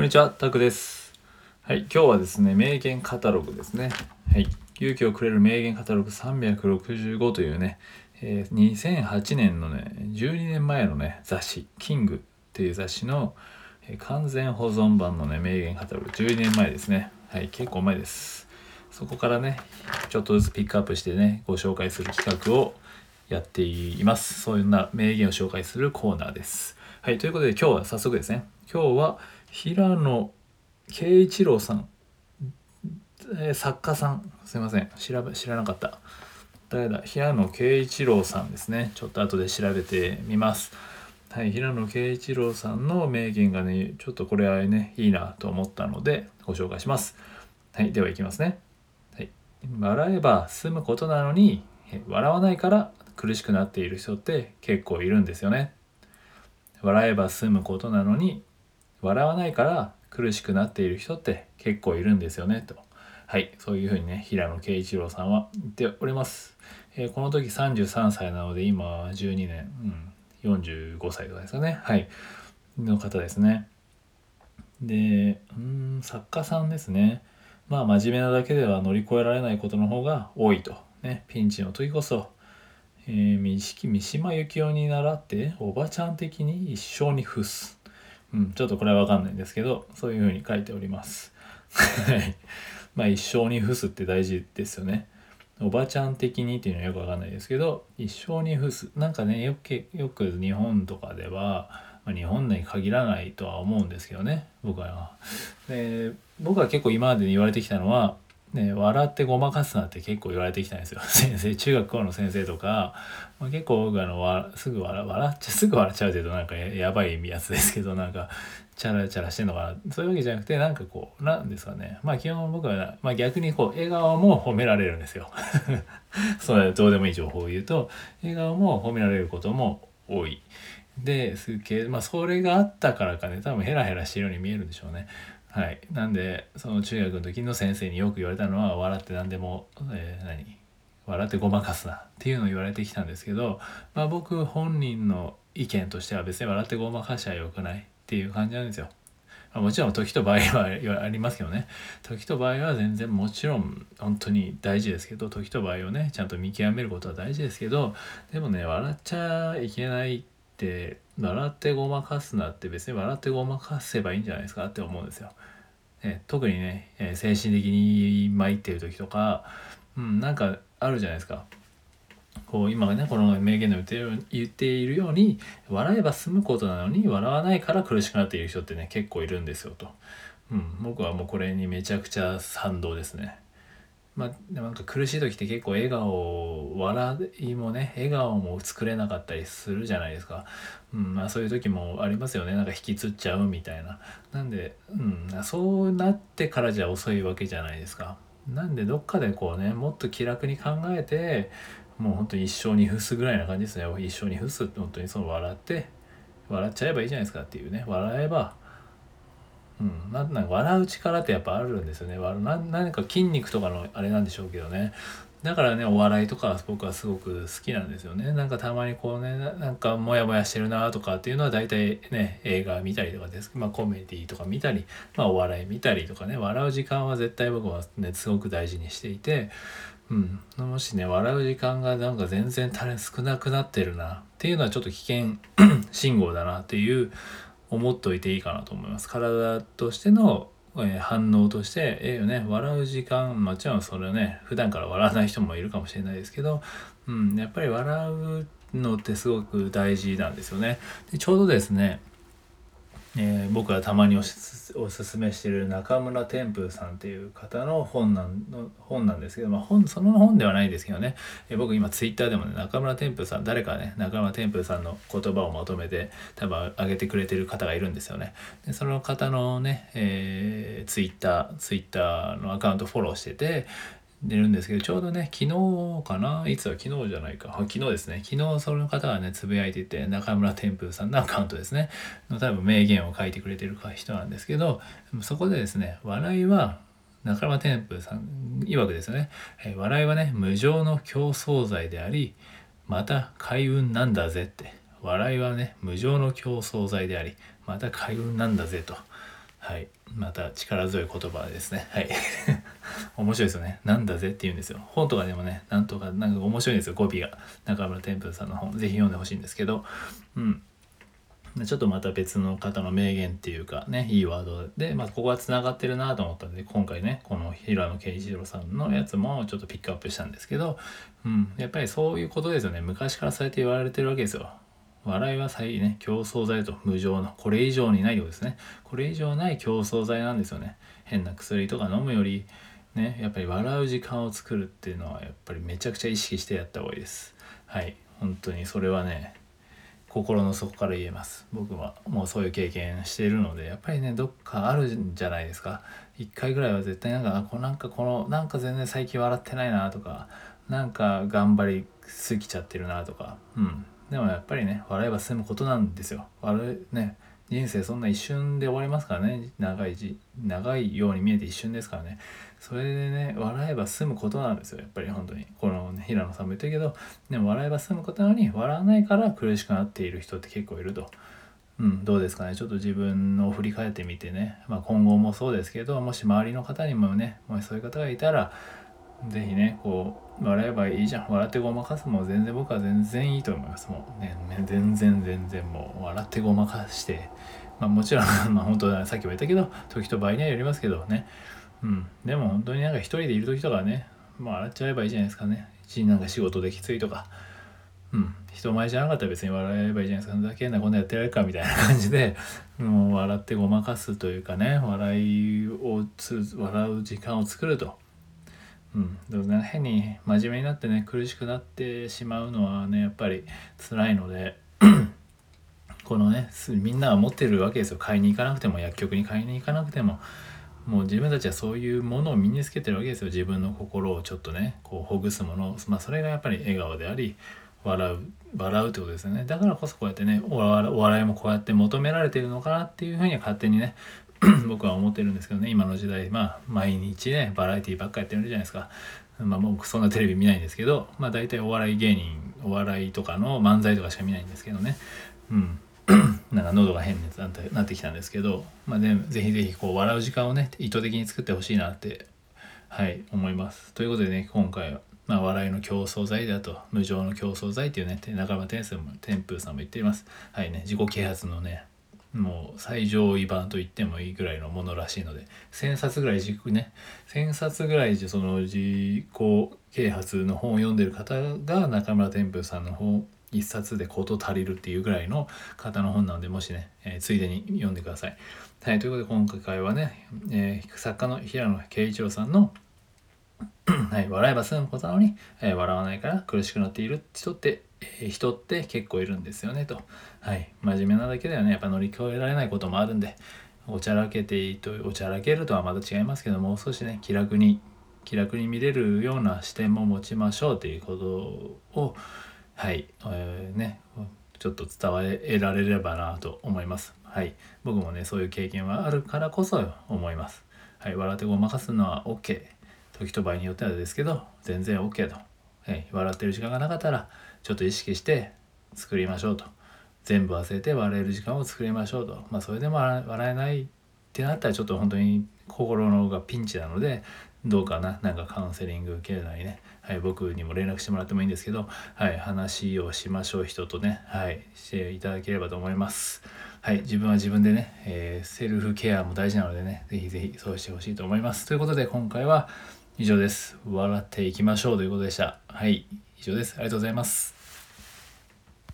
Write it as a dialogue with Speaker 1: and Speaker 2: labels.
Speaker 1: こんにちは、タクです。はい、今日はですね、名言カタログですね。はい、勇気をくれる名言カタログ365というね、えー2008年のね、12年前のね、雑誌、キングっていう雑誌の、えー完全保存版のね、名言カタログ、12年前ですね。はい、結構前です。そこからね、ちょっとずつピックアップしてね、ご紹介する企画をやっています。そういうな名言を紹介するコーナーです。はい、ということで今日は早速ですね、今日は平野啓一郎さん、えー作家さん、すいません、調べ知らなかった。誰だ？平野啓一郎さんですね。ちょっと後で調べてみます。はい、平野啓一郎さんの名言がね、ちょっとこれはね、いいなと思ったのでご紹介します。はい、ではいきますね。はい、笑えば済むことなのに、笑わないから苦しくなっている人って結構いるんですよね。笑えば済むことなのに笑わないから苦しくなっている人って結構いるんですよねと。はいそういうふうにね平野啓一郎さんは言っております、えーこの時33歳なので今12年、うん、45歳とかですかね。はいの方ですね。でうん作家さんですね。まあ真面目なだけでは乗り越えられないことの方が多いと。ねピンチの時こそえー、三式三島由紀夫に倣っておばちゃん的に一生に付す、うん、ちょっとこれは分かんないんですけどそういうふうに書いております。は いまあ一生に付すって大事ですよね。おばちゃん的にっていうのはよく分かんないですけど一生に付す。なんかねよくよく日本とかでは、まあ、日本に限らないとは思うんですけどね僕は。で僕は結構今までに言われてきたのはね、笑ってごまかすなって結構言われてきたんですよ。先生中学校の先生とか、まあ、結構僕あのわすぐ笑笑っちゃすぐ笑っちゃうっていうとなんかやばいやつですけどなんかチャラチャラしてんのかな。そういうわけじゃなくてなんかこうなんですかね。まあ基本僕は、まあ、逆にこう笑顔も褒められるんですよ。それどうでもいい情報を言うと笑顔も褒められることも多い。ですけどまあそれがあったからかね多分ヘラヘラしてるように見えるんでしょうね。はい、なんでその中学の時の先生によく言われたのは笑って何でも、えー何？笑ってごまかすなっていうのを言われてきたんですけど、まあ、僕本人の意見としては別に笑ってごまかしちゃよくないっていう感じなんですよ。まあもちろん時と場合はありますけどね。時と場合は全然もちろん本当に大事ですけど時と場合をねちゃんと見極めることは大事ですけどでもね笑っちゃいけないって笑ってごまかすなって別に笑ってごまかせばいいんじゃないですかって思うんですよ。ね、特にね、えー精神的に参っている時とか、うん、なんかあるじゃないですか。こう今ねこの名言で言ってる言っているように笑えば済むことなのに笑わないから苦しくなっている人ってね結構いるんですよと、うん、僕はもうこれにめちゃくちゃ賛同ですね。まあ、でもなんか苦しい時って結構笑顔笑いもね笑顔も作れなかったりするじゃないですか、うんまあ、そういう時もありますよね。なんか引きつっちゃうみたいな。なんで、うん、そうなってからじゃ遅いわけじゃないですか。なんでどっかでこうねもっと気楽に考えてもう本当に一生に付すぐらいな感じですね一生に付すって本当にその笑って笑っちゃえばいいじゃないですかっていうね。笑えばうん、なんか笑う力ってやっぱあるんですよね。な何か筋肉とかのあれなんでしょうけどね。だからねお笑いとか僕はすごく好きなんですよね。なんかたまにこうねなんかモヤモヤしてるなとかっていうのは大体ね映画見たりとかです。まあコメディとか見たりまあお笑い見たりとかね。笑う時間は絶対僕はねすごく大事にしていて。うん、もしね笑う時間がなんか全然足り少なくなってるなっていうのはちょっと危険 信号だなっていう思っといていいかなと思います。体としての、えー反応としてええよね笑う時間もちろんそれはね普段から笑わない人もいるかもしれないですけど、うん、やっぱり笑うのってすごく大事なんですよね。でちょうどですねえー僕がたまにおすすめしてる中村天風さんっていう方の本なんの本なんですけど、まあ、本その本ではないですけどね、えー僕今ツイッターでもね中村天風さん誰かね中村天風さんの言葉をまとめて多分上げてくれてる方がいるんですよね。でその方のね、えー、ツイッターツイッターのアカウントフォローしてて出るんですけどちょうどね昨日かな？いつは昨日じゃないか。昨日ですね。昨日その方がねつぶやいてて中村天風さんのアカウントですね。の多分名言を書いてくれてる人なんですけどそこでですね笑いは中村天風さん曰くですね。笑いはね無常の競争罪でありまた開運なんだぜって。笑いはね無常の競争罪でありまた開運なんだぜと。はい。また力強い言葉ですね。はい。面白いですよね。なんだぜって言うんですよ。本とかでもねなんとかなんか面白いんですよ。語尾が。中村天風さんの本。ぜひ読んでほしいんですけど。うん。ちょっとまた別の方の名言っていうかねいいワードで、まあ、ここはつながってるなと思ったんで今回ねこの平野啓一郎さんのやつもちょっとピックアップしたんですけど、うん、やっぱりそういうことですよね。昔からそうやって言われてるわけですよ。笑いは最ね競争剤と無常のこれ以上にないようですね。これ以上ない競争剤なんですよね。変な薬とか飲むよりねやっぱり笑う時間を作るっていうのはやっぱりめちゃくちゃ意識してやった方がいいです。はい本当にそれはね心の底から言えます。僕はもうそういう経験しているのでやっぱりねどっかあるんじゃないですか。一回ぐらいは絶対なんかこなんかこのなんか全然最近笑ってないなとかなんか頑張りすぎちゃってるなとか。うん。でもやっぱりね笑えば済むことなんですよ。笑ね人生そんな一瞬で終わりますからね。長い長いように見えて一瞬ですからね。それでね笑えば済むことなんですよ。やっぱり本当に。この、ね、平野さんも言ったけどでも笑えば済むことなのに笑わないから苦しくなっている人って結構いると。うん、どうですかね。ちょっと自分を振り返ってみてね、まあ、今後もそうですけどもし周りの方にもねもしそういう方がいたら是非ねこう笑えばいいじゃん。笑ってごまかすも全然僕は全然いいと思います。もうね全然全然もう笑ってごまかして。まあもちろん まあ本当さっきも言ったけど時と場合にはよりますけどね。うん。でも本当になんか一人でいる時とかねまあ笑っちゃえばいいじゃないですかね。一なんか仕事できついとか。うん。人前じゃなかったら別に笑えばいいじゃないですか。ふざけんなこんなやってられるかみたいな感じでもう笑ってごまかすというかね笑いをつ笑う時間を作ると。うん、でもね変に真面目になってね苦しくなってしまうのはねやっぱり辛いので このねみんなは持ってるわけですよ。買いに行かなくても薬局に買いに行かなくても。もう自分たちはそういうものを身につけてるわけですよ。自分の心をちょっとねこうほぐすもの。まあそれがやっぱり笑顔であり笑う笑うってことですよね。だからこそこうやってねお笑いもこうやって求められてるのかなっていうふうに勝手にね 僕は思ってるんですけどね今の時代まあ毎日ねバラエティばっかやってるじゃないですかまあ僕そんなテレビ見ないんですけどまあ大体お笑い芸人お笑いとかの漫才とかしか見ないんですけどねうん なんか喉が変になってきたんですけど、まあね、ぜひぜひこう笑う時間をね意図的に作ってほしいなってはい思います。ということでね今回は、まあ、笑いの競争剤だと無常の競争剤っていうね中村天風さんも言っています。はいね自己啓発のねもう最上位版と言ってもいいぐらいのものらしいので1,000冊ぐらい軸ね1,000冊ぐらいその自己啓発の本を読んでる方が中村天風さんの本一冊で事足りるっていうぐらいの方の本なのでもしね、えー、ついでに読んでください。はいということで今回はね、えー、作家の平野啓一郎さんのはい、笑えば済むことなのに、えー、笑わないから苦しくなっている人って人って結構いるんですよねと。はい。真面目なだけではね、やっぱ乗り越えられないこともあるんで、おちゃらけていいと、おちゃらけるとはまた違いますけども、う少しね、気楽に、気楽に見れるような視点も持ちましょうということを、はい、えー、ね、ちょっと伝えられればなと思います。はい。僕もね、そういう経験はあるからこそ思います。はい。笑ってごまかすのは OK。時と場合によってはですけど、全然 OK と。はい。笑ってる時間がなかったら、ちょっと意識して作りましょうと全部忘れて笑える時間を作りましょうとまあそれでも笑えないってなったらちょっと本当に心のがピンチなのでどうかな？なんかカウンセリング受けるないね、はい、僕にも連絡してもらってもいいんですけど、はい、話をしましょう人とね、はい、していただければと思います。はい、自分は自分でね、えー、セルフケアも大事なのでね、ぜひぜひそうしてほしいと思います。ということで今回は以上です。笑っていきましょうということでした。はい。以上です。ありがとうございます。